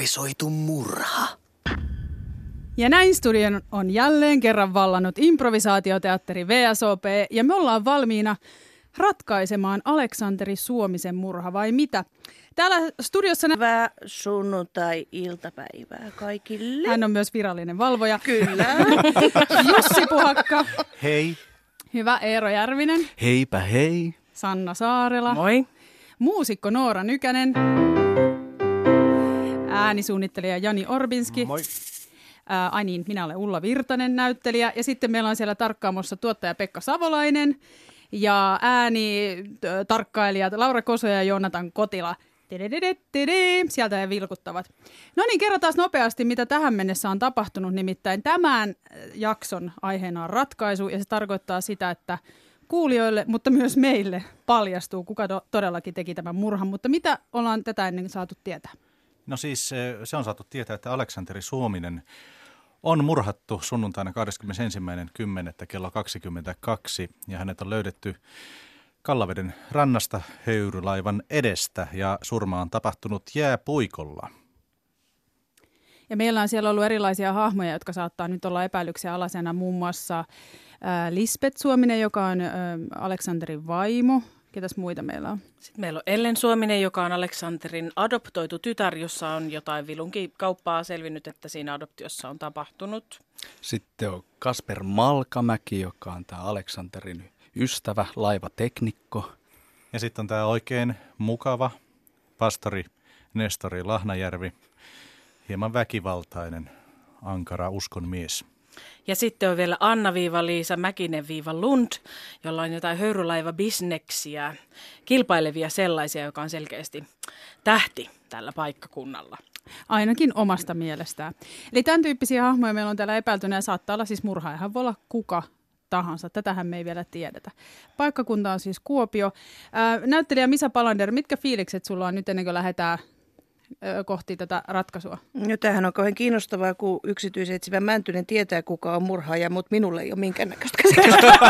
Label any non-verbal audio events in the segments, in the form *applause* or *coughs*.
Improvisoitu murha. Ja näin studion on jälleen kerran vallannut improvisaatioteatteri VSOP ja me ollaan valmiina ratkaisemaan Aleksanteri Suomisen murha vai mitä? Täällä studiossa nä- Hyvää sunnuntai-iltapäivää kaikille. hän on myös virallinen valvoja. Kyllä. *laughs* Jussi Puhakka, Hei. hyvä Eero Järvinen, Heipä hei. Sanna Saarela, Moi. muusikko Noora Nykänen, äänisuunnittelija Jani Orbinski. Moi. Ää, ai niin, minä olen Ulla Virtanen, näyttelijä. Ja sitten meillä on siellä tarkkaamossa tuottaja Pekka Savolainen ja ääni tarkkailijat Laura Koso ja Joonatan Kotila. Sieltä he vilkuttavat. No niin, kerrotaan nopeasti, mitä tähän mennessä on tapahtunut. Nimittäin tämän jakson aiheena on ratkaisu, ja se tarkoittaa sitä, että kuulijoille, mutta myös meille paljastuu, kuka to- todellakin teki tämän murhan. Mutta mitä ollaan tätä ennen saatu tietää? No siis eh, se on saatu tietää, että Aleksanteri Suominen on murhattu sunnuntaina 21.10. kello 22 ja hänet on löydetty Kallaveden rannasta höyrylaivan edestä ja surma on tapahtunut jääpuikolla. Ja meillä on siellä ollut erilaisia hahmoja, jotka saattaa nyt olla epäilyksen alasena, muun muassa Lisbeth Suominen, joka on Aleksanterin vaimo. Ketäs muita meillä on? Sitten meillä on Ellen Suominen, joka on Aleksanterin adoptoitu tytär, jossa on jotain vilunkin kauppaa selvinnyt, että siinä adoptiossa on tapahtunut. Sitten on Kasper Malkamäki, joka on tämä Aleksanterin ystävä, laivateknikko. Ja sitten on tämä oikein mukava pastori Nestori Lahnajärvi, hieman väkivaltainen, ankara uskonmies. Ja sitten on vielä Anna-Liisa Mäkinen-Lund, jolla on jotain höyrylaiva-bisneksiä, kilpailevia sellaisia, joka on selkeästi tähti tällä paikkakunnalla. Ainakin omasta mielestään. Eli tämän tyyppisiä hahmoja meillä on täällä epäiltynä ja saattaa olla siis murhaajahan voi olla kuka tahansa. Tätähän me ei vielä tiedetä. Paikkakunta on siis Kuopio. Ää, näyttelijä Misa Palander, mitkä fiilikset sulla on nyt ennen kuin lähdetään ää, kohti tätä ratkaisua? No tämähän on kauhean kiinnostavaa, kun yksityisetsivä Mäntynen tietää, kuka on murhaaja, mutta minulle ei ole minkäännäköistä käsitystä. *laughs*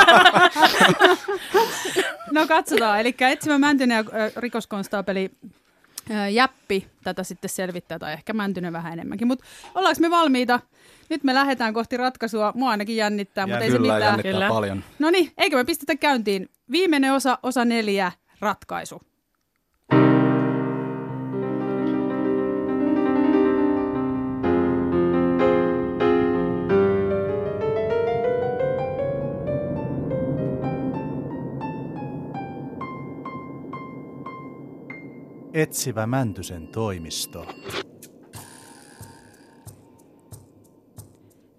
No katsotaan. Eli etsimä Mäntynen ja rikoskonstaapeli Jäppi tätä sitten selvittää, tai ehkä Mäntynen vähän enemmänkin. Mutta ollaanko me valmiita? Nyt me lähdetään kohti ratkaisua. Mua ainakin jännittää, mutta ei se mitään. jännittää Kyllä. paljon. No niin, eikö me pistetä käyntiin? Viimeinen osa, osa neljä, ratkaisu. Etsivä Mäntysen toimisto.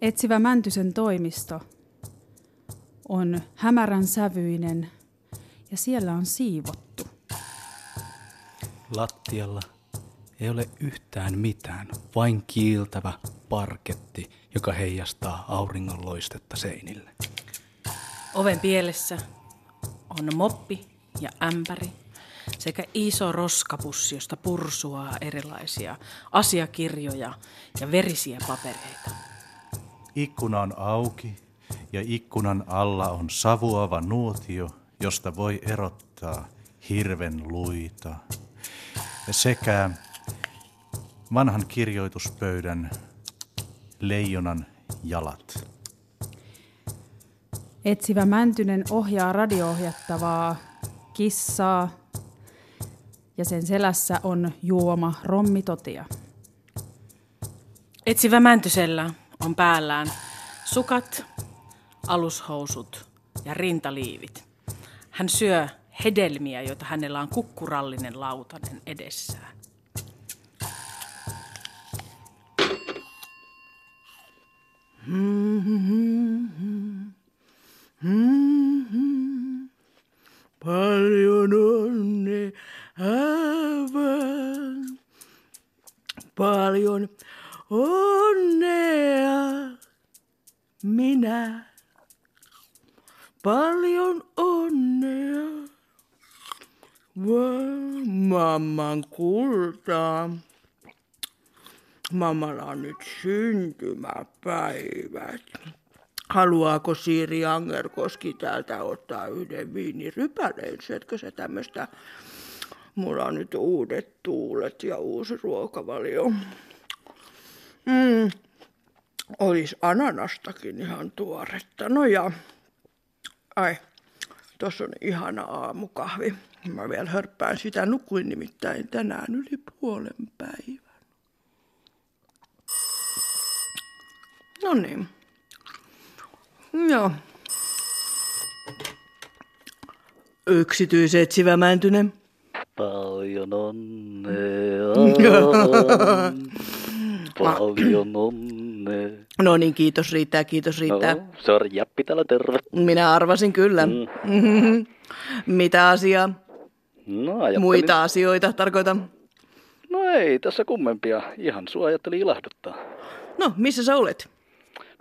Etsivä Mäntysen toimisto on hämärän sävyinen ja siellä on siivottu. Lattialla ei ole yhtään mitään, vain kiiltävä parketti, joka heijastaa auringonloistetta seinille. Oven pielessä on moppi ja ämpäri sekä iso roskapussi, josta pursuaa erilaisia asiakirjoja ja verisiä papereita. Ikkuna on auki ja ikkunan alla on savuava nuotio, josta voi erottaa hirven luita sekä vanhan kirjoituspöydän leijonan jalat. Etsivä Mäntynen ohjaa radio-ohjattavaa kissaa ja sen selässä on juoma rommitotia. Etsivä Mäntysellä on päällään sukat, alushousut ja rintaliivit. Hän syö hedelmiä, joita hänellä on kukkurallinen lautanen edessään. Paljon onnea, aivan. Paljon onnea, minä. Paljon onnea, mamman kultaa. Mammalla on nyt syntymäpäivät. Haluaako Siiri Angerkoski täältä ottaa yhden viinirypäleen? Syötkö sä tämmöistä Mulla on nyt uudet tuulet ja uusi ruokavalio. Mm. Olisi ananastakin ihan tuoretta. No ja, ai, tuossa on ihana aamukahvi. Mä vielä hörppään sitä. Nukuin nimittäin tänään yli puolen päivän. No niin. Joo. Yksityisetsivä Mäntynen. Paljon onnea. *laughs* Paljon onnea. No niin, kiitos riittää, kiitos riittää. No, se on Jäppi täällä terve. Minä arvasin kyllä. Mm. *laughs* Mitä asiaa? No, ajattelin, Muita asioita tarkoitan. No ei tässä kummempia. Ihan sua ajattelin ilahduttaa. No, missä sä olet?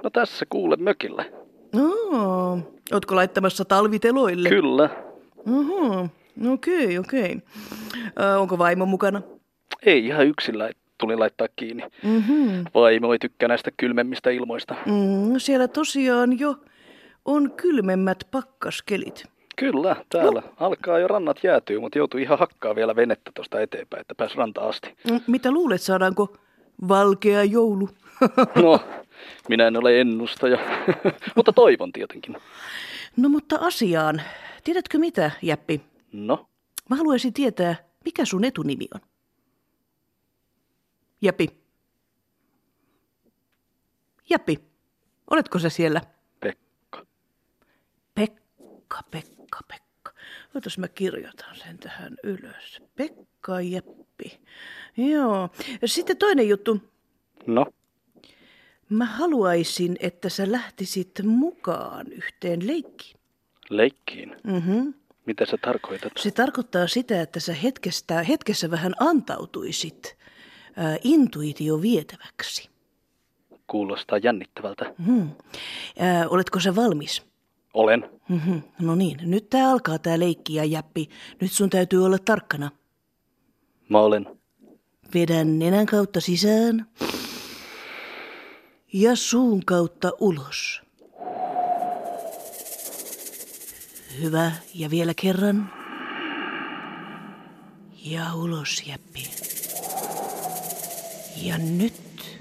No tässä kuule mökillä. No, ootko laittamassa talviteloille? Kyllä. Oho, okei, okei. Ö, onko vaimo mukana? Ei ihan yksillä tuli laittaa kiinni. Mm-hmm. Vaimo ei tykkää näistä kylmemmistä ilmoista. Mm, siellä tosiaan jo on kylmemmät pakkaskelit. Kyllä, täällä. Alkaa jo rannat jäätyy, mutta joutuu ihan hakkaa vielä venettä tuosta eteenpäin, että pääs ranta asti. Mm, Mitä luulet, saadaanko valkea joulu? *laughs* No, minä en ole ennustaja, *laughs* mutta toivon tietenkin. no mutta asiaan. Tiedätkö mitä, Jäppi? No, Mä haluaisin tietää, mikä sun etunimi on. Jäppi. Jäppi, oletko se siellä? Pekka. Pekka, Pekka, Pekka. Ootas mä kirjoitan sen tähän ylös. Pekka Jeppi. Joo. Sitten toinen juttu. No, Mä haluaisin, että sä lähtisit mukaan yhteen leikkiin. leikkiin. Mm-hmm. Mitä sä tarkoitat? Se tarkoittaa sitä, että sä hetkestä, hetkessä vähän antautuisit ää, intuitio vietäväksi. Kuulostaa jännittävältä. Hmm. Ää, oletko sä valmis? Olen. Mm-hmm. No niin, nyt tää alkaa tää leikki ja jäppi. Nyt sun täytyy olla tarkkana. Mä olen. Vedän nenän kautta sisään ja suun kautta ulos. Hyvä, ja vielä kerran. Ja ulos, Jäppi. Ja nyt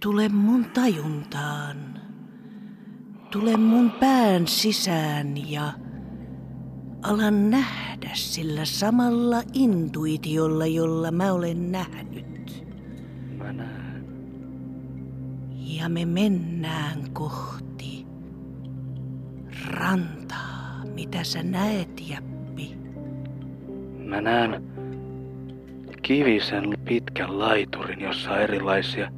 tule mun tajuntaan. Tule mun pään sisään ja alan nähdä sillä samalla intuitiolla, jolla mä olen nähnyt. Mä näen. Ja me mennään kohti rantaa. Mitä sä näet, Jäppi? Mä näen kivisen pitkän laiturin, jossa on erilaisia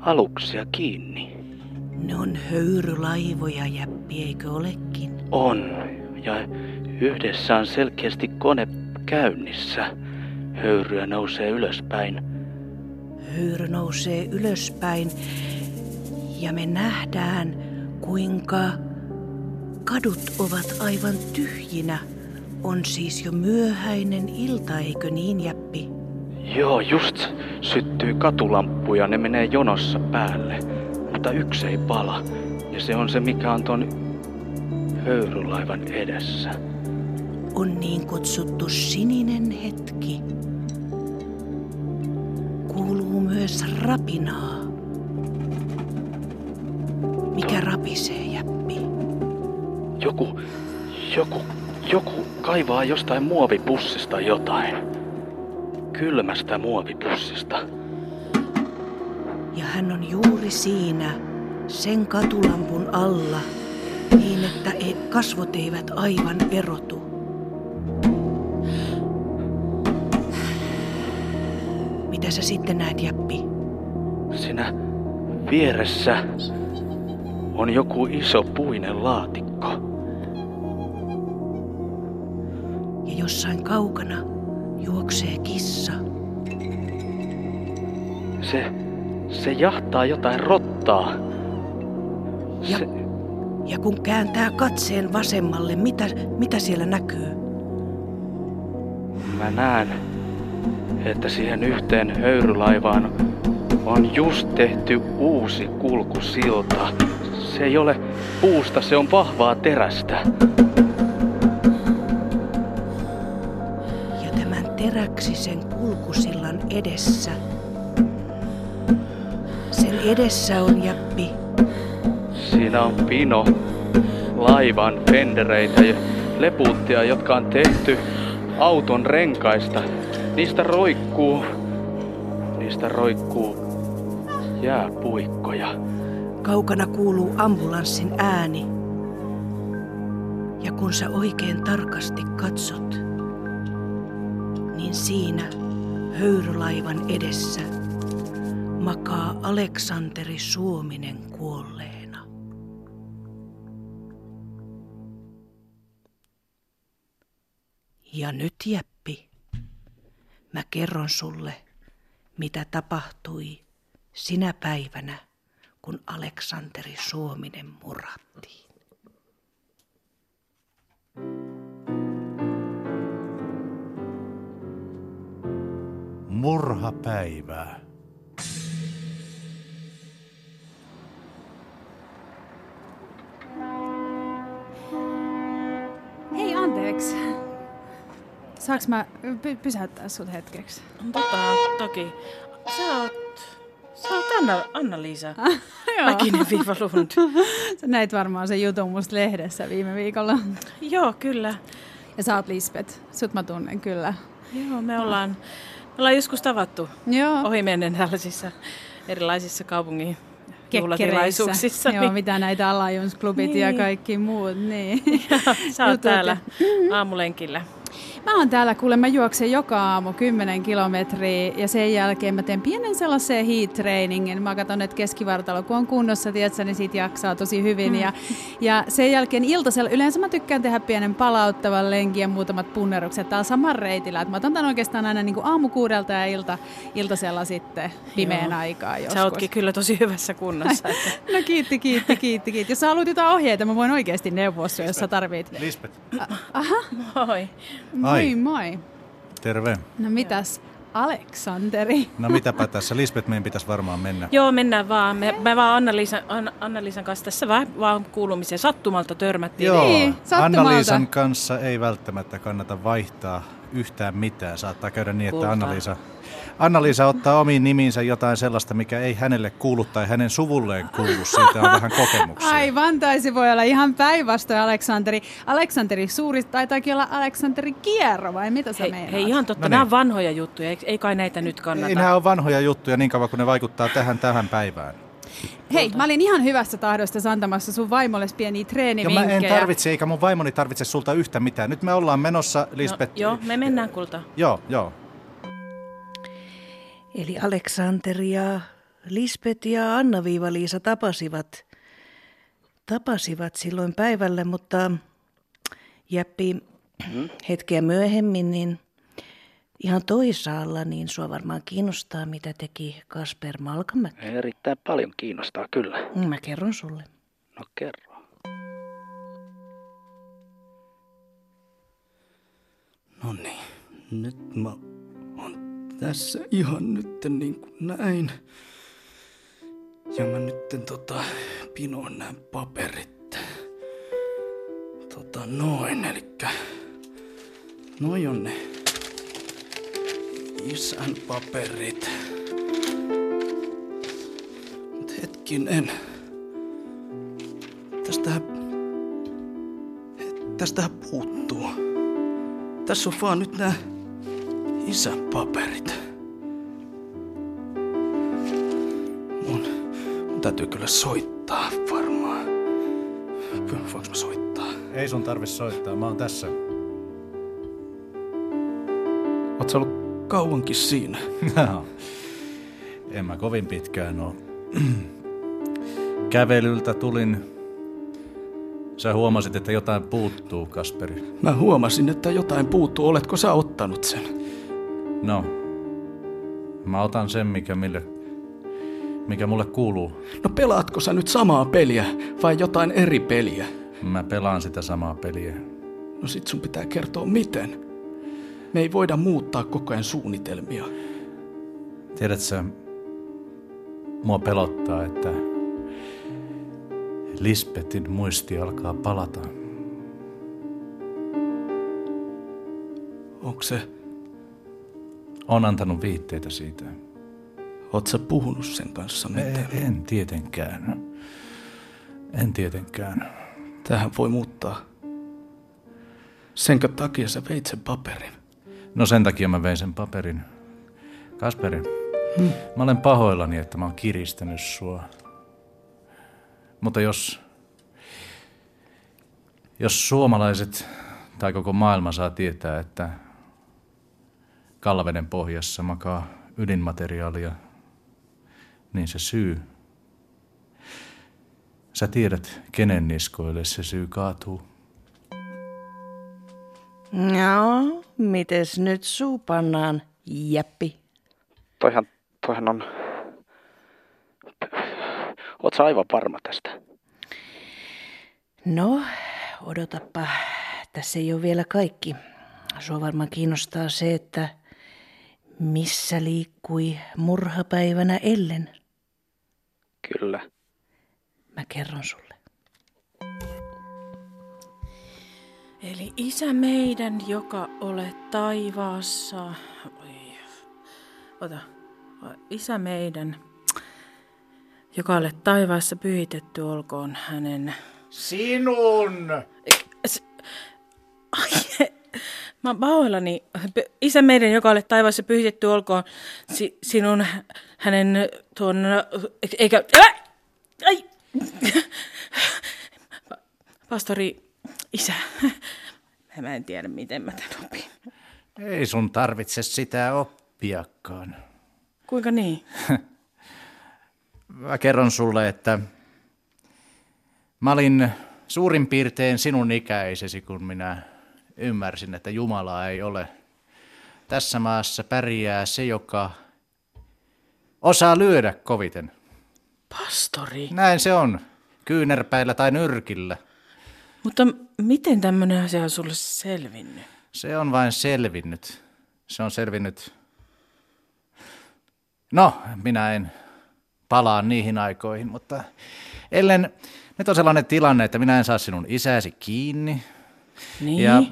aluksia kiinni. Ne on höyrylaivoja, Jäppi, eikö olekin? On. Ja yhdessä on selkeästi kone käynnissä. Höyryä nousee ylöspäin. Höyry nousee ylöspäin ja me nähdään, kuinka kadut ovat aivan tyhjinä. On siis jo myöhäinen ilta, eikö niin, Jäppi? Joo, just syttyy katulamppuja, ne menee jonossa päälle. Mutta yksi ei pala. Ja se on se, mikä on ton höyrylaivan edessä. On niin kutsuttu sininen hetki. Kuuluu myös rapinaa. Mikä rapisee? Joku, joku, joku kaivaa jostain muovipussista jotain. Kylmästä muovipussista. Ja hän on juuri siinä, sen katulampun alla, niin että e- kasvot eivät aivan erotu. Mitä sä sitten näet, Jäppi? Siinä vieressä on joku iso puinen laatikko. Jossain kaukana juoksee kissa. Se, se jahtaa jotain rottaa. Ja, Se, ja kun kääntää katseen vasemmalle, mitä, mitä siellä näkyy? mä näen, että siihen yhteen höyrylaivaan on just tehty uusi kulkusilta. Se ei ole puusta, se on vahvaa terästä. Sen kulkusillan edessä. Sen edessä on Jäppi. Siinä on pino, laivan, fendereitä ja leputtia, jotka on tehty auton renkaista. Niistä roikkuu, niistä roikkuu jääpuikkoja. Kaukana kuuluu ambulanssin ääni. Ja kun sä oikein tarkasti katsot, niin siinä höyrylaivan edessä makaa Aleksanteri Suominen kuolleena. Ja nyt Jäppi, mä kerron sulle, mitä tapahtui sinä päivänä, kun Aleksanteri Suominen murhattiin. Murhapäivää. Hei, anteeksi. Saaks mä py- pysäyttää sut hetkeksi? Tota, toki. Sä oot, sä oot Anna, Anna-Liisa. *laughs* Joo. Mäkinen viiva Lund. Sä näit varmaan sen jutun musta lehdessä viime viikolla. Joo, kyllä. Ja sä oot Lisbeth. Sut mä tunnen kyllä. Joo, me ollaan, me ollaan joskus tavattu Joo. ohimennen tällaisissa erilaisissa kaupungin juhlatilaisuuksissa. Joo, mitä näitä alajonsklubit ja Niin. kaikki muut. Niin. *laughs* Sä oot Jutut täällä ja- aamulenkillä. Mä oon täällä, kuule mä juoksen joka aamu 10 kilometriä ja sen jälkeen mä teen pienen sellaisen heat trainingin. Mä katson, että keskivartalo kun on kunnossa, tiedätkö, niin siitä jaksaa tosi hyvin. Mm. Ja, ja sen jälkeen iltasella, yleensä mä tykkään tehdä pienen palauttavan lenkin ja muutamat punnerukset täällä saman reitillä. Et mä otan tämän oikeastaan aina niin kuin aamukuudelta ja ilta, iltasella sitten pimeän Joo. aikaa joskus. Sä ootkin kyllä tosi hyvässä kunnossa. *laughs* Että. No kiitti, kiitti, kiitti, kiitti. Jos sä haluat jotain ohjeita, mä voin oikeasti neuvoa sua, jos sä tarvit. Lisbeth, Moi. Moi Ai. moi. terve. No mitäs, Aleksanteri? No mitäpä tässä, Lisbeth, meidän pitäisi varmaan mennä. *laughs* Joo, mennään vaan. Me, me vaan Anna-Liisan, Anna, Anna-Liisan kanssa tässä vaan, vaan kuulumisia sattumalta törmättiin. Joo, Niin, sattumalta. Anna-Liisan kanssa ei välttämättä kannata vaihtaa yhtään mitään. Saattaa käydä niin, että Kultaa. Anna-Liisa, Anna-Liisa ottaa omiin nimiinsä jotain sellaista, mikä ei hänelle kuulu tai hänen suvulleen kuulu. Siitä on vähän kokemuksia. Aivan, taisi voi olla ihan päinvastoin Aleksanteri. Aleksanteri Suuri taitaakin olla Aleksanteri Kierro, vai mitä sä Hei, meinaat? hei ihan totta, No nämä niin. on vanhoja juttuja, ei, kai näitä nyt kannata. Ei nämä ole vanhoja juttuja niin kauan, kun ne vaikuttaa tähän tähän päivään. Hei, mä olin ihan hyvässä tahdosta antamassa sun vaimolles pieniä Ja mä treenivinkkejä. en tarvitse, eikä mun vaimoni tarvitse sulta yhtä mitään. Nyt me ollaan menossa, Lisbeth. No, joo, me mennään kulta. Joo, joo. Eli Aleksanteri ja Lisbet ja Anna-Viiva-Liisa tapasivat, tapasivat silloin päivällä, mutta Jäppi hetkeä myöhemmin, niin ihan toisaalla, niin sua varmaan kiinnostaa, mitä teki Kasper Malkamäki. Erittäin paljon kiinnostaa kyllä. Mä kerron sulle. No kerro. No niin, nyt mä tässä ihan nyt niin kuin näin. Ja mä nyt tota, pinoon nämä paperit. Tota noin, elikkä noi on ne isän paperit. Mut hetkinen. Tästähän, tästähän puuttuu. Tässä on vaan nyt nämä isän paperit. Mun, mun täytyy kyllä soittaa varmaan. Voinko mä soittaa? Ei sun tarvi soittaa, mä oon tässä. Oot sä ollut kauankin siinä? en mä kovin pitkään oo. Kävelyltä tulin. Sä huomasit, että jotain puuttuu, Kasperi. Mä huomasin, että jotain puuttuu. Oletko sä ottanut sen? No, mä otan sen, mikä, mille, mikä mulle kuuluu. No pelaatko sä nyt samaa peliä vai jotain eri peliä? Mä pelaan sitä samaa peliä. No sit sun pitää kertoa miten. Me ei voida muuttaa koko ajan suunnitelmia. Tiedät sä, mua pelottaa, että Lisbetin muisti alkaa palata. Onko se, On antanut viitteitä siitä. Sä puhunut sen kanssa En, mitään? en tietenkään. En tietenkään. Tähän voi muuttaa. Senkö takia sä veit sen paperin? No sen takia mä vein sen paperin. Kasperi, hmm. mä olen pahoillani, että mä oon kiristänyt sua. Mutta jos, jos suomalaiset tai koko maailma saa tietää, että Kallaveden pohjassa makaa ydinmateriaalia, niin se syy, sä tiedät, kenen niskoille se syy kaatuu. No, mites nyt suu pannaan, jäppi? Toihan, toihan on... Oot sä aivan varma tästä? No, odotappa. Tässä ei ole vielä kaikki. Sua varmaan kiinnostaa se, että missä liikkui murhapäivänä Ellen. Kyllä. Mä kerron sulle. Eli isä meidän, joka olet taivaassa. Oi. Ota. Isä meidän, joka olet taivaassa pyhitetty olkoon hänen... Sinun! S- Ai, mä pahoillani. Isä meidän, joka olet taivaassa pyhitetty olkoon si- sinun, hänen tuon... Eikä... Älä! Ai! Pa- *laughs* Pastori, isä. *laughs* Mä en tiedä, miten mä tämän opin. Ei sun tarvitse sitä oppiakaan. Kuinka niin? *laughs* Mä kerron sulle, että mä olin suurin piirtein sinun ikäisesi, kun minä ymmärsin, että Jumalaa ei ole. Tässä maassa pärjää se, joka osaa lyödä koviten. Pastori. Näin se on, kyynärpäillä tai nyrkillä. Mutta miten tämmöinen asia on sulle selvinnyt? Se on vain selvinnyt. Se on selvinnyt. No, minä en palaa niihin aikoihin, mutta ellen, nyt on sellainen tilanne, että minä en saa sinun isäsi kiinni. Niin. Ja-.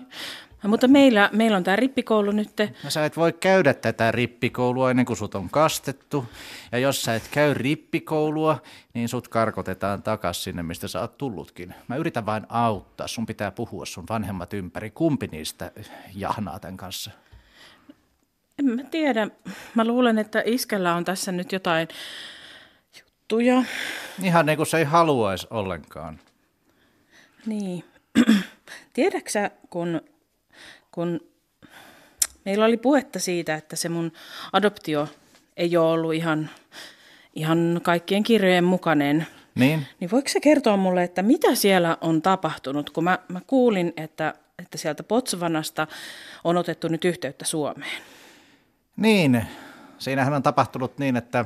Mutta meillä, meillä on tämä rippikoulu nyt. Ja sä et voi käydä tätä rippikoulua ennen kuin sut on kastettu. Ja jos sä et käy rippikoulua, niin sut karkotetaan takas sinne, mistä sä oot tullutkin. Mä yritän vain auttaa. Sun pitää puhua sun vanhemmat ympäri. Kumpi niistä jahnaa tämän kanssa? En mä tiedä. Mä luulen, että iskällä on tässä nyt jotain juttuja. Ihan niin kuin se ei haluaisi ollenkaan. Niin. Tiedäksä, kun, kun meillä oli puhetta siitä, että se mun adoptio ei ole ollut ihan, ihan kaikkien kirjojen mukainen, Niin? niin voiko se kertoa mulle, että mitä siellä on tapahtunut, kun mä, mä kuulin, että, että sieltä Botswanasta on otettu nyt yhteyttä Suomeen. Niin, siinähän on tapahtunut niin, että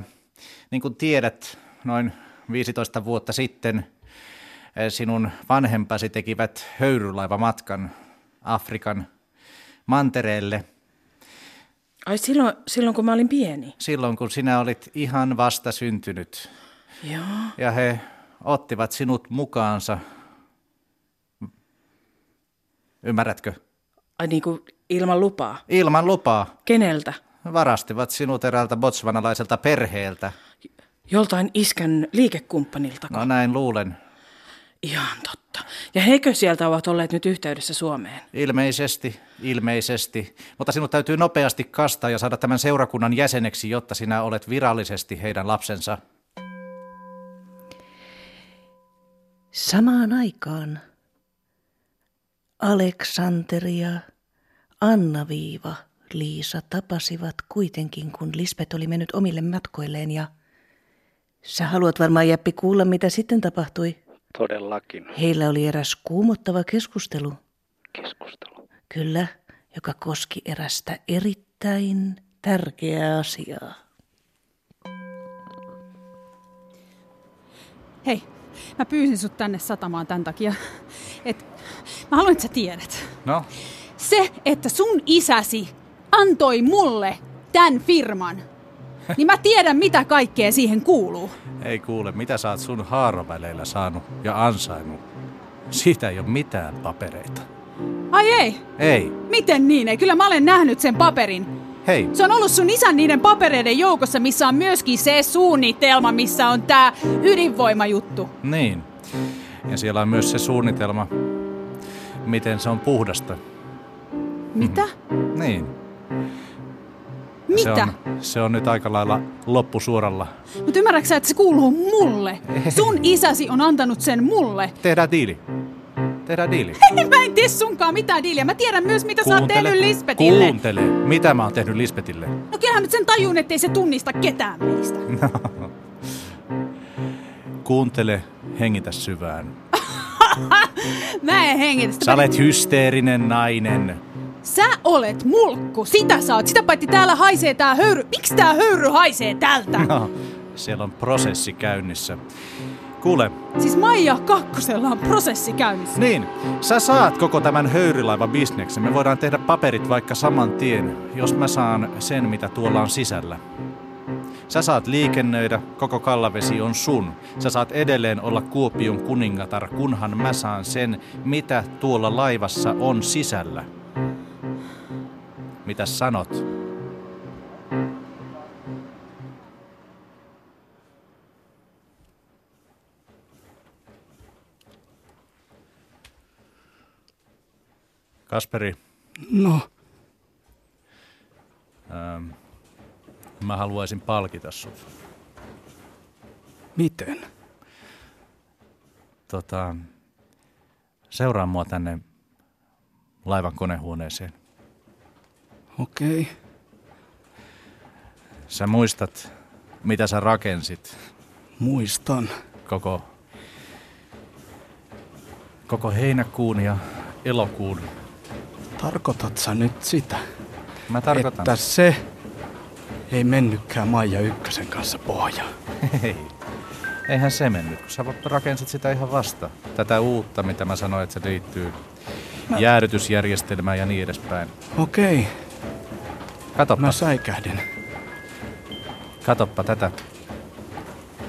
niin kuin tiedät, noin 15 vuotta sitten sinun vanhempasi tekivät höyrylaivamatkan Afrikan mantereelle Ai silloin, silloin kun mä olin pieni? silloin, kun sinä olit ihan vasta syntynyt. Joo. Ja he ottivat sinut mukaansa. Ymmärrätkö? Ai niin kuin ilman lupaa. Ilman lupaa Keneltä? varastivat sinut eräältä botswanalaiselta perheeltä. Joltain iskän liikekumppanilta. No näin luulen. Ihan totta. Ja heikö sieltä ovat olleet nyt yhteydessä Suomeen? Ilmeisesti, ilmeisesti. Mutta sinut täytyy nopeasti kastaa ja saada tämän seurakunnan jäseneksi, jotta sinä olet virallisesti heidän lapsensa. Samaan aikaan Aleksanteri ja Anna-Viiva Liisa tapasivat kuitenkin, kun Lisbeth oli mennyt omille matkoilleen ja sä haluat varmaan Jäppi kuulla, mitä sitten tapahtui. Todellakin Heillä oli eräs kuumottava keskustelu, keskustelu. kyllä, joka koski erästä erittäin tärkeää asiaa. Hei, mä pyysin sut tänne satamaan tämän takia, että mä haluan, että sä tiedät. No, Se, että sun isäsi antoi mulle tämän firman, niin mä tiedän, mitä kaikkea siihen kuuluu. ei kuule, mitä sä oot sun haaroväleillä saanut ja ansainnut. Siitä ei ole mitään papereita. Ai ei, Ei, miten niin? Ei, kyllä mä olen nähnyt sen paperin. Hei, Se on ollut sun isän niiden papereiden joukossa, missä on myöskin se suunnitelma, missä on tää ydinvoimajuttu. niin. Ja siellä on myös se suunnitelma, miten se on puhdasta. Mitä? Niin. Mitä? Se on, se on nyt aika lailla loppusuoralla. Mutta ymmärrätkö että se kuuluu mulle? Sun isäsi on antanut sen mulle. Tehdään diili. Tehdään diili. Mä en tee sunkaan mitään diiliä. Mä tiedän myös, mitä sä oot tehnyt Lisbetille. Kuuntele, mitä mä oon tehnyt Lisbetille. No kyllähän nyt sen tajun, ettei se tunnista ketään meistä. *laughs* Kuuntele, hengitä syvään. *laughs* Mä en hengitä. Sä olet hysteerinen nainen. Sä olet mulkku. Sitä sä oot. Sitä paitsi täällä haisee tää höyry. Miksi tää höyry haisee tältä? No, siellä on prosessi käynnissä. Kuule, Siis Maija Kakkosella on prosessi käynnissä. niin, sä saat koko tämän höyrylaivan bisneksen. Me voidaan tehdä paperit vaikka saman tien, jos mä saan sen, mitä tuolla on sisällä. Sä saat liikennöidä, koko Kallavesi on sun. Sä saat edelleen olla Kuopion kuningatar, kunhan mä saan sen, mitä tuolla laivassa on sisällä. Mitä sanot? Kasperi, No, ähm, mä haluaisin palkita sut. miten? Tota, seuraa mua tänne laivan konehuoneeseen. Okei. Sä muistat, mitä sä rakensit Muistan. koko, koko heinäkuun ja elokuun. Tarkoitat sä nyt sitä, Mä tarkoitan. että se ei mennytkään Maija Ykkösen kanssa pohjaan? Ei. Eihän se mennyt, kun sä rakensit sitä ihan vasta. Tätä uutta, mitä mä sanoin, että se liittyy jäädytysjärjestelmään ja niin edespäin. Okei, Katoppa, mä säikähdin. katoppa tätä.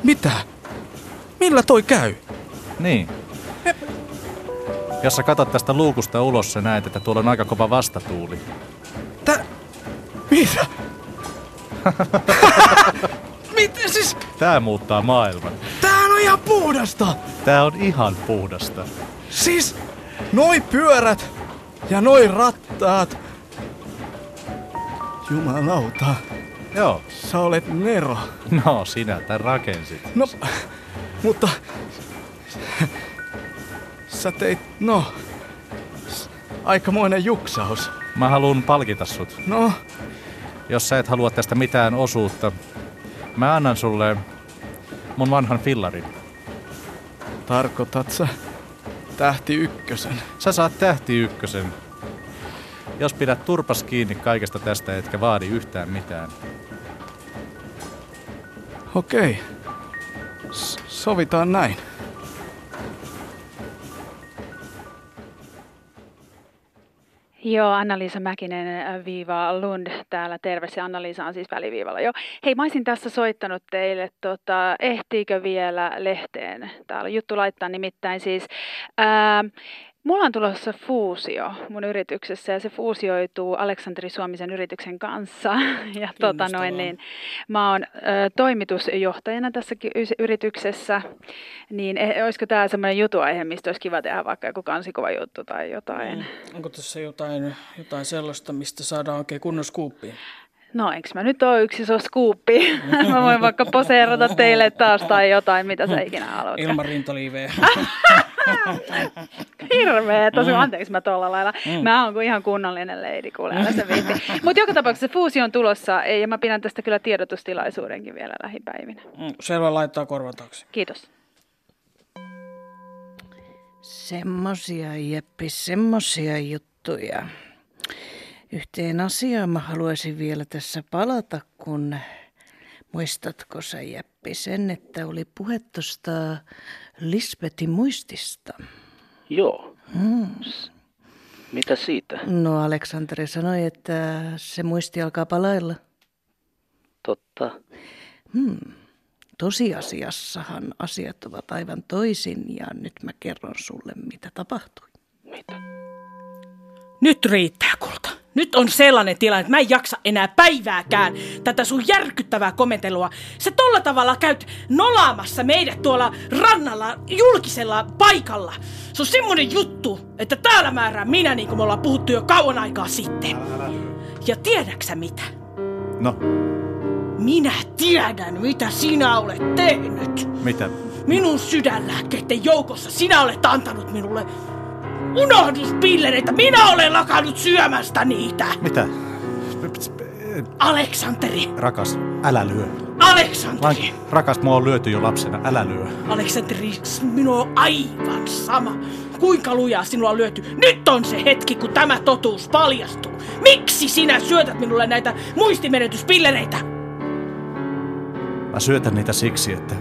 Mitä? Millä toi käy? Niin. Jos sä katot tästä luukusta ulos, sä näet, että tuolla on aika kova vastatuuli. Tä... Mitä? *laughs* Mitä siis? Tää muuttaa maailman. Tää on ihan puhdasta! Tää on ihan puhdasta. Siis noi pyörät ja noi rattaat. Jumalauta, Joo. sä olet Nero. No, sinä tän rakensit. No, mutta... Sä teit, no... Aikamoinen juksaus. Mä haluan palkita sut. No, Jos sä et halua tästä mitään osuutta, mä annan sulle mun vanhan fillarin. tarkoitat sä tähti ykkösen? Sä saat tähti ykkösen. Jos pidät turpas kiinni kaikesta tästä, etkä vaadi yhtään mitään. Okei. S- sovitaan näin. Joo, Anna-Liisa Mäkinen äh, viiva Lund täällä. Terve, se Anna-Liisa on siis väliviivalla. Joo. Hei, mä olisin tässä soittanut teille, tota, ehtiikö vielä lehteen? Täällä juttu laittaa nimittäin siis. Ää, Mulla on tulossa fuusio mun yrityksessä ja se fuusioituu Aleksanteri Suomisen yrityksen kanssa. *laughs* Ja tota noin, niin, mä oon ö, toimitusjohtajana tässä yrityksessä. Niin eh, olisiko tämä semmoinen jutuaihe, mistä olisi kiva tehdä vaikka joku kansikova juttu tai jotain? Mm. Onko tässä jotain, jotain sellaista, mistä saadaan oikein kunnon skuuppiin? No, eikö mä nyt ole yksi iso skuuppi? *laughs* mä voin vaikka poseerata teille taas tai jotain, mitä sä ikinä haluat. Ilman rintaliiveä. *laughs* Hirveä, tosi anteeksi mä tuolla lailla. Mm. Mä oon kuin ihan kunnollinen leidi, kuule, älä se viitti. *laughs* Mutta joka tapauksessa fuusio on tulossa ja mä pidän tästä kyllä tiedotustilaisuudenkin vielä lähipäivinä. Mm, Selvä laittaa korvan taakse. Kiitos. Semmosia, Jeppi, semmosia juttuja. Yhteen asiaan mä haluaisin vielä tässä palata, kun muistatko sä Jeppi sen, että oli puhe tuosta Lisbetin muistista? Joo. Hmm. Mitä siitä? No Aleksanteri sanoi, että se muisti alkaa palailla. Totta. Hmm. Tosiasiassahan asiat ovat aivan toisin ja nyt mä kerron sulle, mitä tapahtui. Mitä? Nyt riittää, kulta. Nyt on sellainen tilanne, että mä en jaksa enää päivääkään tätä sun järkyttävää komentelua. Sä tolla tavalla käyt nolaamassa meidät tuolla rannalla julkisella paikalla. Se on semmonen juttu, että täällä määrää minä niin kuin me ollaan puhuttu jo kauan aikaa sitten. Ja tiedäksä mitä? No, Minä tiedän, mitä sinä olet tehnyt. mitä? Minun sydänlääkkeiden joukossa sinä olet antanut minulle unohduspillereitä. Minä olen lakannut syömästä niitä. Mitä? Aleksanteri, Rakas, älä lyö. Aleksanteri. Vain, rakas, mua on lyöty jo lapsena, älä lyö. Aleksanteri, minua on aivan sama. Kuinka lujaa sinua on lyöty? Nyt on se hetki, kun tämä totuus paljastuu. Miksi sinä syötät minulle näitä muistimenetyspillereitä? Mä syötän niitä siksi, että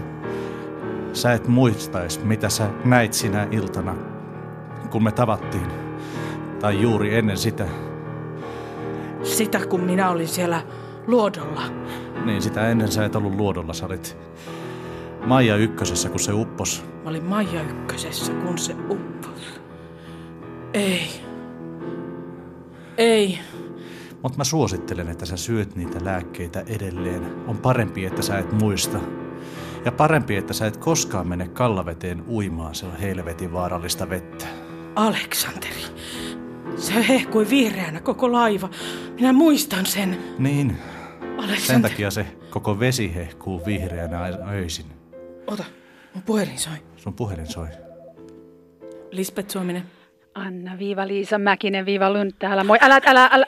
sä et muistais, mitä sä näit sinä iltana, kun me tavattiin. Tai juuri ennen sitä. Sitä, kun minä olin siellä luodolla. Niin sitä ennen sä et ollut luodolla, sä olit Maija ykkösessä, kun se uppos. Mä olin Maija ykkösessä, kun se uppos. Ei. Ei. Mutta mä suosittelen, että sä syöt niitä lääkkeitä edelleen. On parempi, että sä et muista. Ja parempi, että sä et koskaan mene kallaveteen uimaan. Se on helvetin vaarallista vettä. Aleksanteri. Se hehkui vihreänä koko laiva. Minä muistan sen. Niin, sen Aleksanteri. takia se koko vesi hehkuu vihreänä öisin. Ota, mun puhelin soi. Sun puhelin soi. Lisbeth Suominen. Anna viiva Liisa Mäkinen viiva Lund täällä. Moi, älä, älä, älä,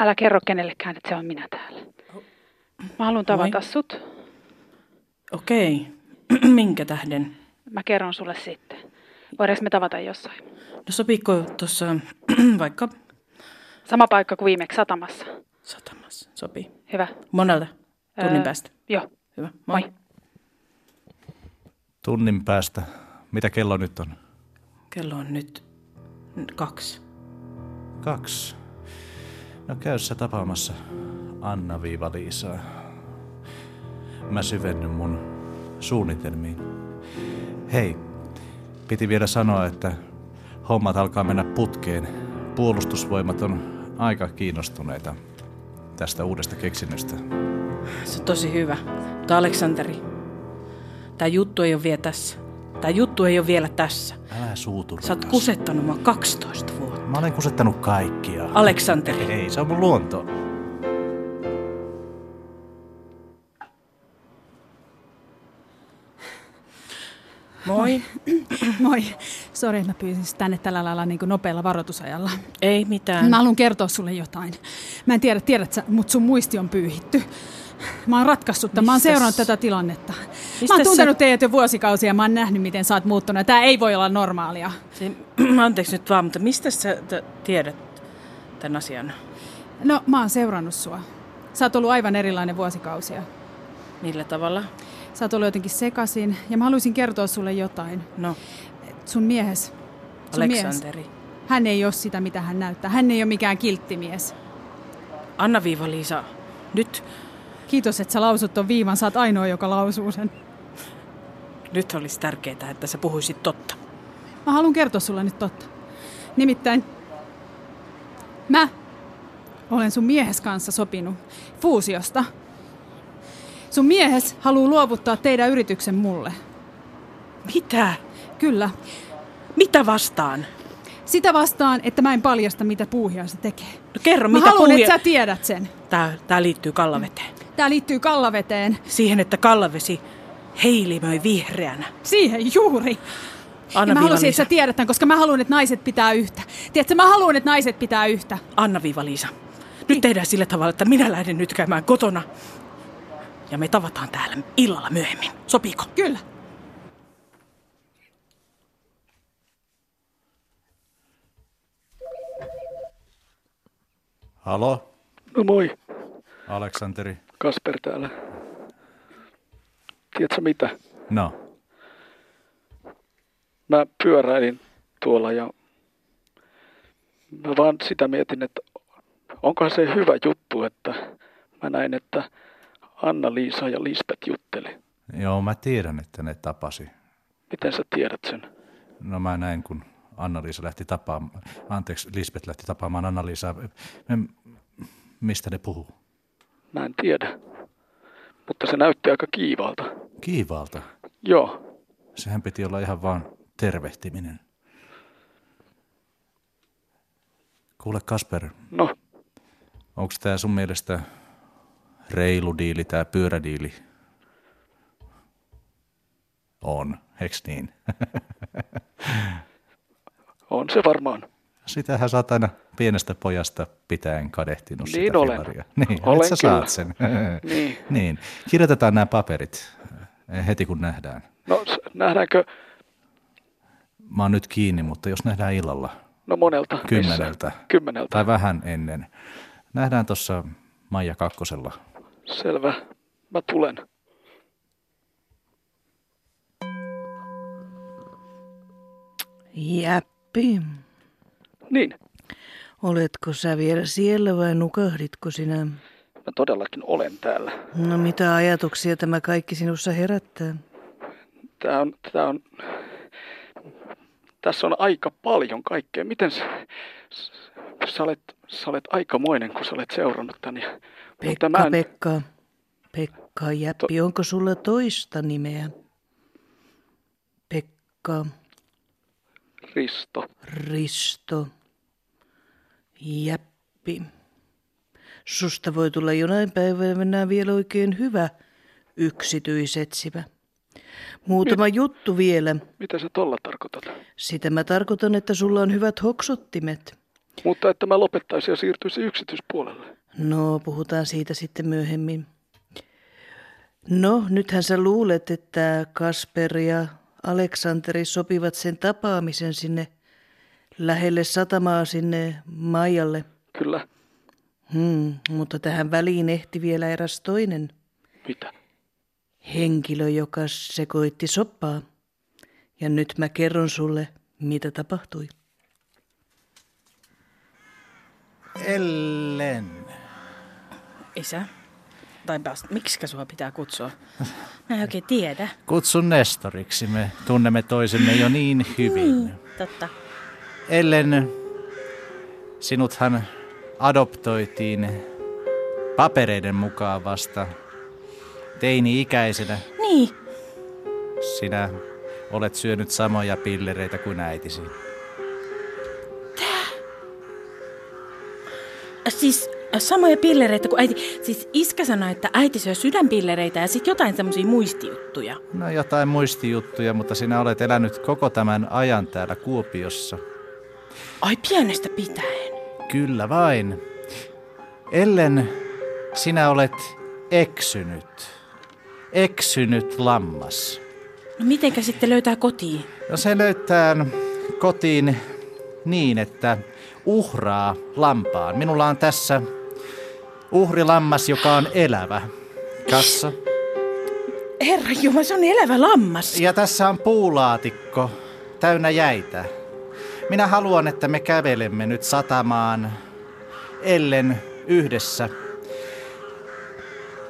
älä kerro kenellekään, että se on minä täällä. Mä haluan tavata sut. Okei. *clears throat* Minkä tähden? Mä kerron sulle sitten. Voidaanko me tavata jossain? No sopiiko tuossa *clears throat* vaikka Sama paikka kuin viimeksi satamassa. satamassa? Sopii. Hyvä. Monelta? Tunnin Öö, päästä. Joo. Hyvä. Moi. Moi. Tunnin päästä. Mitä kello nyt on? Kello on nyt kaksi. Kaksi. No käy sä tapaamassa Anna-Liisaa. Mä syvennyn mun suunnitelmiin. Hei, piti vielä sanoa, että hommat alkaa mennä putkeen. Puolustusvoimat on aika kiinnostuneita tästä uudesta keksinnöstä. Se on tosi hyvä. Mutta Aleksanteri, tämä juttu ei ole vielä tässä. Tämä juttu ei ole vielä tässä. Älä suutu, Sä oot kusettanut mua 12 vuotta. Mä olen kusettanut kaikkia. Aleksanteri. Ei, se on mun luonto. Moi. *coughs* Moi. Sori, mä pyysin tänne tällä lailla niin kuin nopealla varoitusajalla. Ei mitään. Mä haluan kertoa sulle jotain. Mä en tiedä, tiedät sä, mutta sun muisti on pyyhitty. Mä oon ratkaissut tämän. Mä oon seurannut tätä tilannetta. Mä Mistäs oon sä- tuntenut teidät jo vuosikausia ja mä oon nähnyt, miten sä oot muuttunut. Tää ei voi olla normaalia. Se, *clears throat* anteeksi nyt vaan, mutta mistä sä t- tiedät tämän asian? No, mä oon seurannut sua. Sä oot ollut aivan erilainen vuosikausia. Millä tavalla? Sä oot ollut jotenkin sekasin ja mä haluaisin kertoa sulle jotain. No, Sun miehes. Sun Aleksanteri. Mies, hän ei ole sitä, mitä hän näyttää. Hän ei ole mikään kilttimies. Anna-Viiva-Liisa, nyt, Kiitos, että sä lausut ton viivan. Sä oot ainoa, joka lausuu sen. nyt olisi tärkeää, että sä puhuisit totta. Mä haluan kertoa sulle nyt totta. Nimittäin mä olen sun miehes kanssa sopinut fuusiosta. Sun miehes haluaa luovuttaa teidän yrityksen mulle. Mitä? Kyllä. Mitä vastaan? Sitä vastaan, että mä en paljasta, mitä puuhia se tekee. No kerro, Mä mitä haluan, puhuja... että sä tiedät sen. Tää, tää liittyy kallaveteen. Tää liittyy kallaveteen. Siihen, että kallavesi heilimöi vihreänä. Siihen juuri. Anna ja mä haluaisin, että sä tiedät tämän, koska mä haluan, että naiset pitää yhtä. Tiedätkö, mä haluan, että naiset pitää yhtä. Anna-Viiva-Liisa, nyt tehdään sillä tavalla, että minä lähden nyt käymään kotona. Ja me tavataan täällä illalla myöhemmin. Sopiiko? Kyllä. Halo, No moi, Aleksanteri. Kasper täällä. Tiedätkö mitä? No, Mä pyöräilin tuolla ja mä vaan sitä mietin, että onkohan se hyvä juttu, että mä näin, että Anna-Liisa ja Lisbeth jutteli. joo mä tiedän, että ne tapasi. Miten sä tiedät sen? No mä näin, kun Anna-Liisa lähti tapaamaan, anteeksi, Lisbeth lähti tapaamaan Anna-Liisaa. Mistä ne puhuu? Mä en tiedä. Mutta se näytti aika kiivaalta. Kiivaalta. Joo. Sehän piti olla ihan vaan tervehtiminen. Kuule Kasper, No, onko tämä sun mielestä reilu diili, tämä pyörädiili? On, eks niin? *laughs* on se varmaan. Sitähän sä oot aina pienestä pojasta pitäen kadehtinut Niin sitä olen. fillaria. *laughs* Niin, Olen sä kyllä. saat sen. *laughs* Niin. niin. Kirjoitetaan nämä paperit eh, heti kun nähdään. No, nähdäänkö, Mä oon nyt kiinni, mutta jos nähdään illalla no monelta. missä? kymmeneltä Kymmeneltä. tai vähän ennen. Nähdään tuossa Maija kakkosella. Selvä. Mä tulen. Jäppi, Niin, oletko sä vielä siellä vai nukahditko sinä? mä todellakin olen täällä. No mitä ajatuksia tämä kaikki sinussa herättää? Tää on, tää on, tässä on aika paljon kaikkea. Miten sä, sä, olet, sä olet aikamoinen, kun sä olet seurannut tän. Ja, mutta Pekka, mä en, Pekka. Pekka, Jäppi, onko sulla toista nimeä? Pekka, Risto. Risto, Jäppi. Susta voi tulla jonain päivänä vielä oikein hyvä yksityisetsivä. Muutama juttu vielä. Mitä sä tolla tarkoitat? Sitä mä tarkoitan, että sulla on hyvät hoksottimet. Mutta että mä lopettaisin ja siirtyisin yksityispuolelle. No, puhutaan siitä sitten myöhemmin. No, nythän sä luulet, että Kasper ja Aleksanteri sopivat sen tapaamisen sinne lähelle satamaa sinne Maijalle. Kyllä. Hmm, mutta tähän väliin ehti vielä eräs toinen Mitä? henkilö, joka sekoitti soppaa. Ja nyt mä kerron sulle, mitä tapahtui. Ellen. Isä? Tai miksi sua pitää kutsua? Mä en oikein tiedä. Kutsun Nestoriksi. Me tunnemme toisemme jo niin hyvin. Totta. Ellen, sinuthan adoptoitiin papereiden mukaan vasta teini-ikäisenä. Niin. Sinä olet syönyt samoja pillereitä kuin äitisi. Siis äh, samoja pillereitä kuin äiti. Siis iskä sanoi, että äiti syö sydänpillereitä ja sitten jotain semmoisia muistijuttuja. No jotain muistijuttuja, mutta sinä olet elänyt koko tämän ajan täällä Kuopiossa. Ai pienestä pitäen. Kyllä vain. Ellen, sinä olet eksynyt. Eksynyt lammas. No mitenkä sitten löytää kotiin? No se löytää kotiin niin, että uhraa lampaan. Minulla on tässä uhrilammas, joka on elävä. Katso. Herra Jumala, se on elävä lammas. Ja tässä on puulaatikko täynnä jäitä. Minä haluan, että me kävelemme nyt satamaan Ellen yhdessä.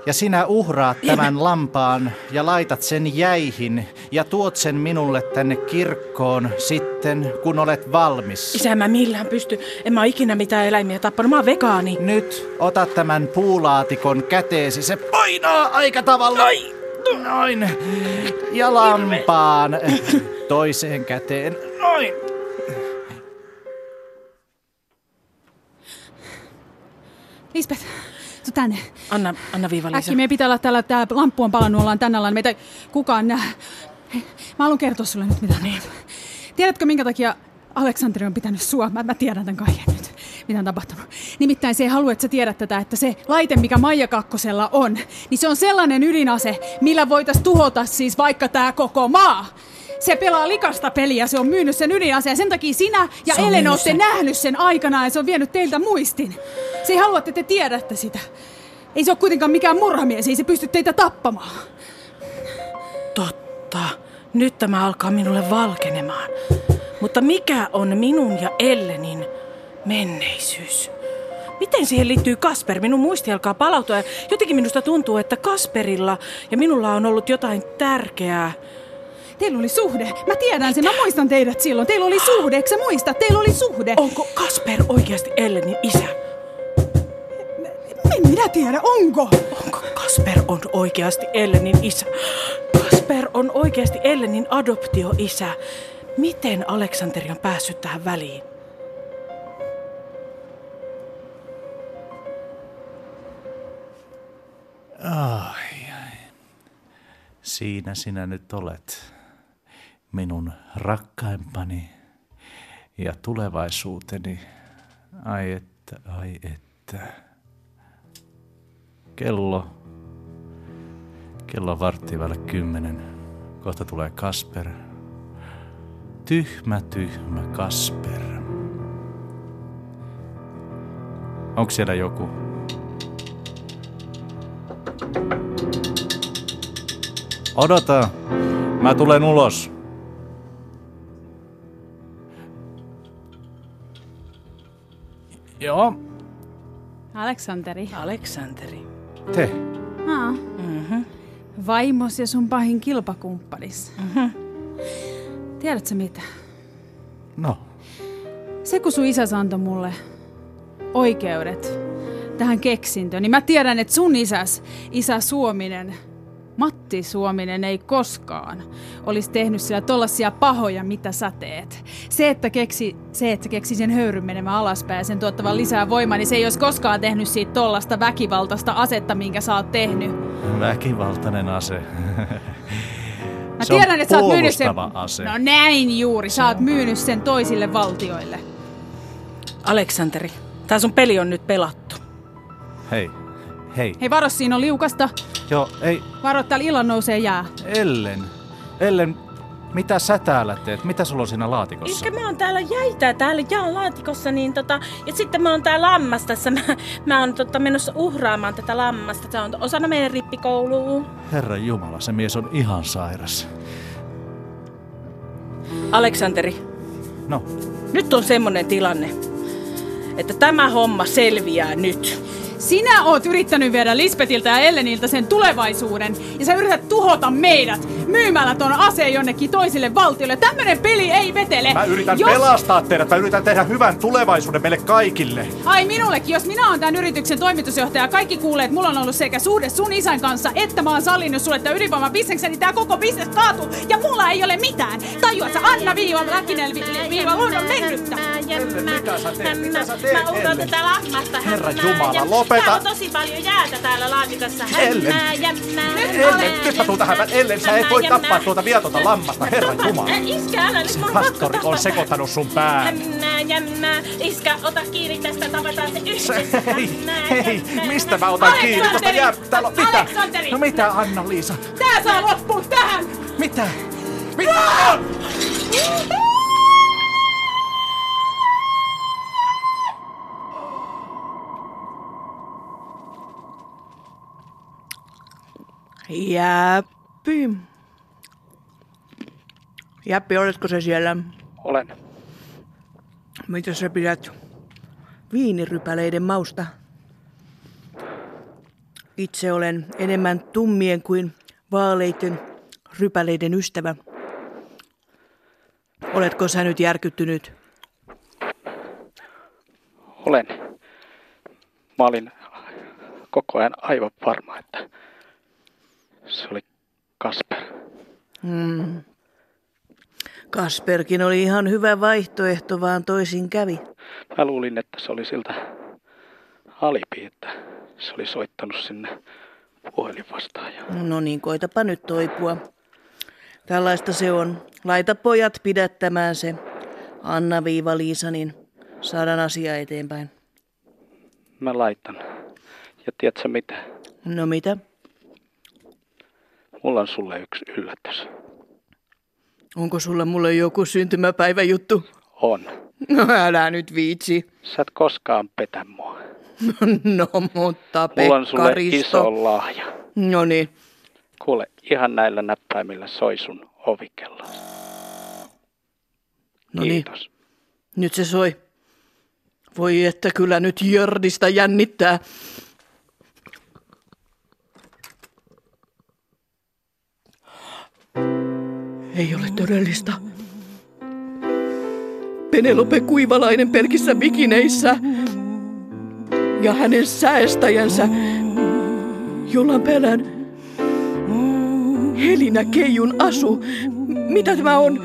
Ja sinä uhraat tämän lampaan ja laitat sen jäihin ja tuot sen minulle tänne kirkkoon sitten, kun olet valmis. Isä, mä millään pysty. En mä ole ikinä mitään eläimiä tappanut. Mä oon vegaani. Nyt ota tämän puulaatikon käteesi. Se painaa aika tavalla. Noin. Ja lampaan toiseen käteen. Noin. Lisbeth, tänne. Anna, anna viiva lisä. Äkki meidän pitää olla täällä, tää lamppu on palannut, ollaan tänne ollaan, meitä ei kukaan näe. Hei, Mä haluan kertoa sulle nyt mitä niin. Tiedätkö minkä takia Aleksanteri on pitänyt sua? Mä, mä tiedän tämän kaiken nyt, mitä on tapahtunut. Nimittäin se ei halua, että sä tiedät tätä, että se laite, mikä Maija Kakkosella on, niin se on sellainen ydinase, millä voitaisiin tuhota siis vaikka tämä koko maa. Se pelaa likasta peliä, se on myynyt sen ydinaseen. Sen takia sinä ja Se Ellen myynyt olette sen. nähnyt sen aikanaan ja se on vienyt teiltä muistin. Se ei halua, että te tiedätte sitä. Ei se ole kuitenkaan mikään murhamies, ei se pysty teitä tappamaan. Totta. Nyt tämä alkaa minulle valkenemaan. Mutta mikä on minun ja Ellenin menneisyys? Miten siihen liittyy Kasper? Minun muisti alkaa palautua ja jotenkin minusta tuntuu, että Kasperilla ja minulla on ollut jotain tärkeää. Teillä oli suhde. Mä tiedän sen. Mä muistan teidät silloin. Teillä oli suhde. Eikö sä muista? Teillä oli suhde. Onko Kasper oikeasti Ellenin isä? En minä tiedä. Onko? Onko Kasper on oikeasti Ellenin isä? Kasper on oikeasti Ellenin adoptioisä. Miten Aleksanteri on päässyt tähän väliin? Ai, ai. Siinä sinä nyt olet, minun rakkaimpani ja tulevaisuuteni. Ai että, ai että. Kello, kello vartti välillä kymmenen. Kohta tulee Kasper. Tyhmä, tyhmä Kasper. Onko siellä joku? Odota. Mä tulen ulos. Joo, Aleksanteri. Aleksanteri. te. Aa. Mm-hmm. Vaimos ja sun pahin kilpakumppanis. Mm-hmm. Tiedätkö mitä? No, Se kun sun isäs antoi mulle oikeudet tähän keksintöön, niin mä tiedän, että sun isäs, isä Suominen, Matti Suominen ei koskaan olisi tehnyt sillä tollasia pahoja, mitä sä teet. Se, että keksi, se, että keksi sen höyryn menemään alaspäin ja sen tuottavan lisää voimaa, niin se ei olisi koskaan tehnyt siitä tollasta väkivaltaista asetta, minkä sä oot tehnyt. väkivaltainen ase. Mä Se on tiedän, että sä oot myynyt sen... ase. No näin juuri, sä oot myynyt sen toisille valtioille. Aleksanteri, tää sun peli on nyt pelattu. Hei, hei. Hei, varo, siinä on liukasta. Joo, ei, Varo, täällä illan nousee jää. Ellen. Ellen, mitä sä täällä teet? Mitä sulla on siinä laatikossa? Eikä mä oon täällä jäitä täällä jaan laatikossa, niin tota, ja sitten mä oon tää lammas tässä. Mä, mä oon tota, menossa uhraamaan tätä lammasta. Se on osana meidän rippikoulua. Herra Jumala, se mies on ihan sairas. Aleksanteri, No, nyt on semmonen tilanne, että tämä homma selviää nyt. Sinä oot yrittänyt viedä Lisbetiltä ja Elleniltä sen tulevaisuuden, ja sä yrität tuhota meidät myymällä ton aseen jonnekin toisille valtioille. Tämmönen peli ei vetele. Mä yritän jos... pelastaa teidät, mä yritän tehdä hyvän tulevaisuuden meille kaikille. Ai minullekin, jos minä oon tämän yrityksen toimitusjohtaja, kaikki kuulee, että mulla on ollut sekä suhde sun isän kanssa, että mä oon sallinut sulle tämän ydinvoimabisneksen, niin tää koko bisnes kaatuu, ja mulla ei ole mitään. Tajuat sä, Anna Viiva, Mäkinen Viiva, on mennyttä. Mitä sä teet? Mitä sä teet, Mä Ellen? tätä lammasta. Herra Jumala, lopeta. Täällä on tosi paljon jäätä täällä laatikossa. Ellen. Nyt mä tuun tähän. Ellen, sä et voi tappaa tuota viatonta lammasta, herra Jumala. Iskä, älä nyt, mun pakko Pastori on sekoittanut sun pään. Hämmää, jämmää. Iskä, ota kiinni tästä, tapataan se yhdessä. Hei, hei, mistä mä otan kiinni? Tuosta jää, täällä on, mitä? No mitä, Anna-Liisa? Tää saa loppua tähän! Mitä? Mitä? Jäppi. Jäppi, oletko se siellä? Olen. Mitä sä pidät viinirypäleiden mausta? Itse olen enemmän tummien kuin vaaleiden rypäleiden ystävä. Oletko sä nyt järkyttynyt? Olen. Mä olin koko ajan aivan varma, että se oli Kasper. Kasperkin oli ihan hyvä vaihtoehto, vaan toisin kävi. Mä luulin, että se oli siltä alipi, että se oli soittanut sinne puhelinvastaajan. No niin, koitapa nyt toipua. Tällaista se on. Laita pojat pidättämään se. Anna-Viiva-Liisa, niin saadaan asia eteenpäin. Mä laitan. Ja tiedätkö mitä? No mitä? Mulla on sulle yksi yllätys. Onko sulla mulle joku syntymäpäiväjuttu? On. No älä nyt viitsi. Sä et koskaan petä mua. *laughs* No mutta Mulla on sulle Pekka-Risto. iso lahja. No niin. Kuule, ihan näillä näppäimillä soi sun ovikello. No niin, Kiitos. nyt se soi. Voi että kyllä nyt Jördistä jännittää. Ei ole todellista. Penelope Kuivalainen pelkissä bikineissä ja hänen säästäjänsä Julan pelän Helinä Keijun asu. Mitä tämä on?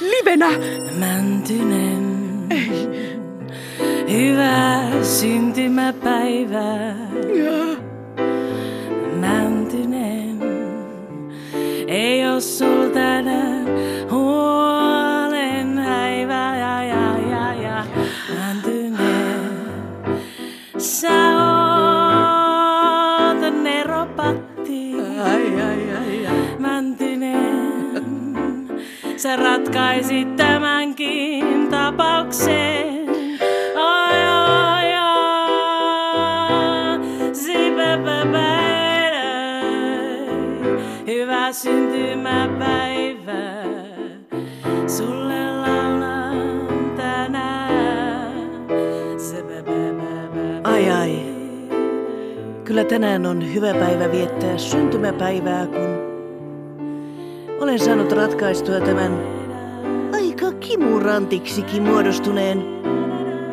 Livenä? Mäntynen, Ei. hyvää syntymäpäivää. Ja. Kyllä tänään on hyvä päivä viettää syntymäpäivää, kun olen saanut ratkaistua tämän aika kimurantiksikin muodostuneen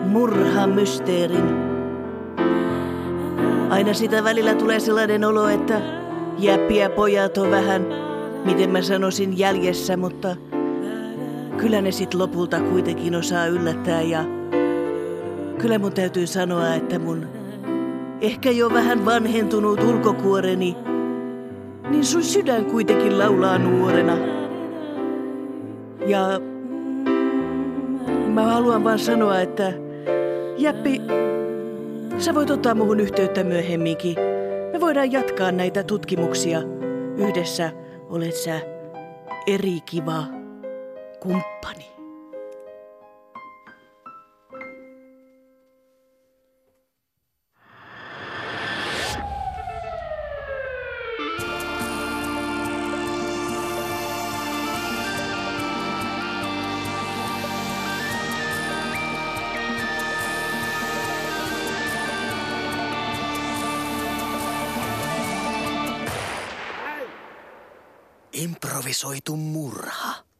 murhamysteerin. Aina sitä välillä tulee sellainen olo, että jäppiä pojat on vähän, miten mä sanoisin, jäljessä, mutta kyllä ne sit lopulta kuitenkin osaa yllättää ja kyllä mun täytyy sanoa, että mun ehkä jo vähän vanhentunut ulkokuoreni, niin sun sydän kuitenkin laulaa nuorena. Ja mä haluan vaan sanoa, että Jäppi, sä voit ottaa muhun yhteyttä myöhemminkin. Me voidaan jatkaa näitä tutkimuksia. Yhdessä olet sä eri kiva kumppani. Improvisoitu murha.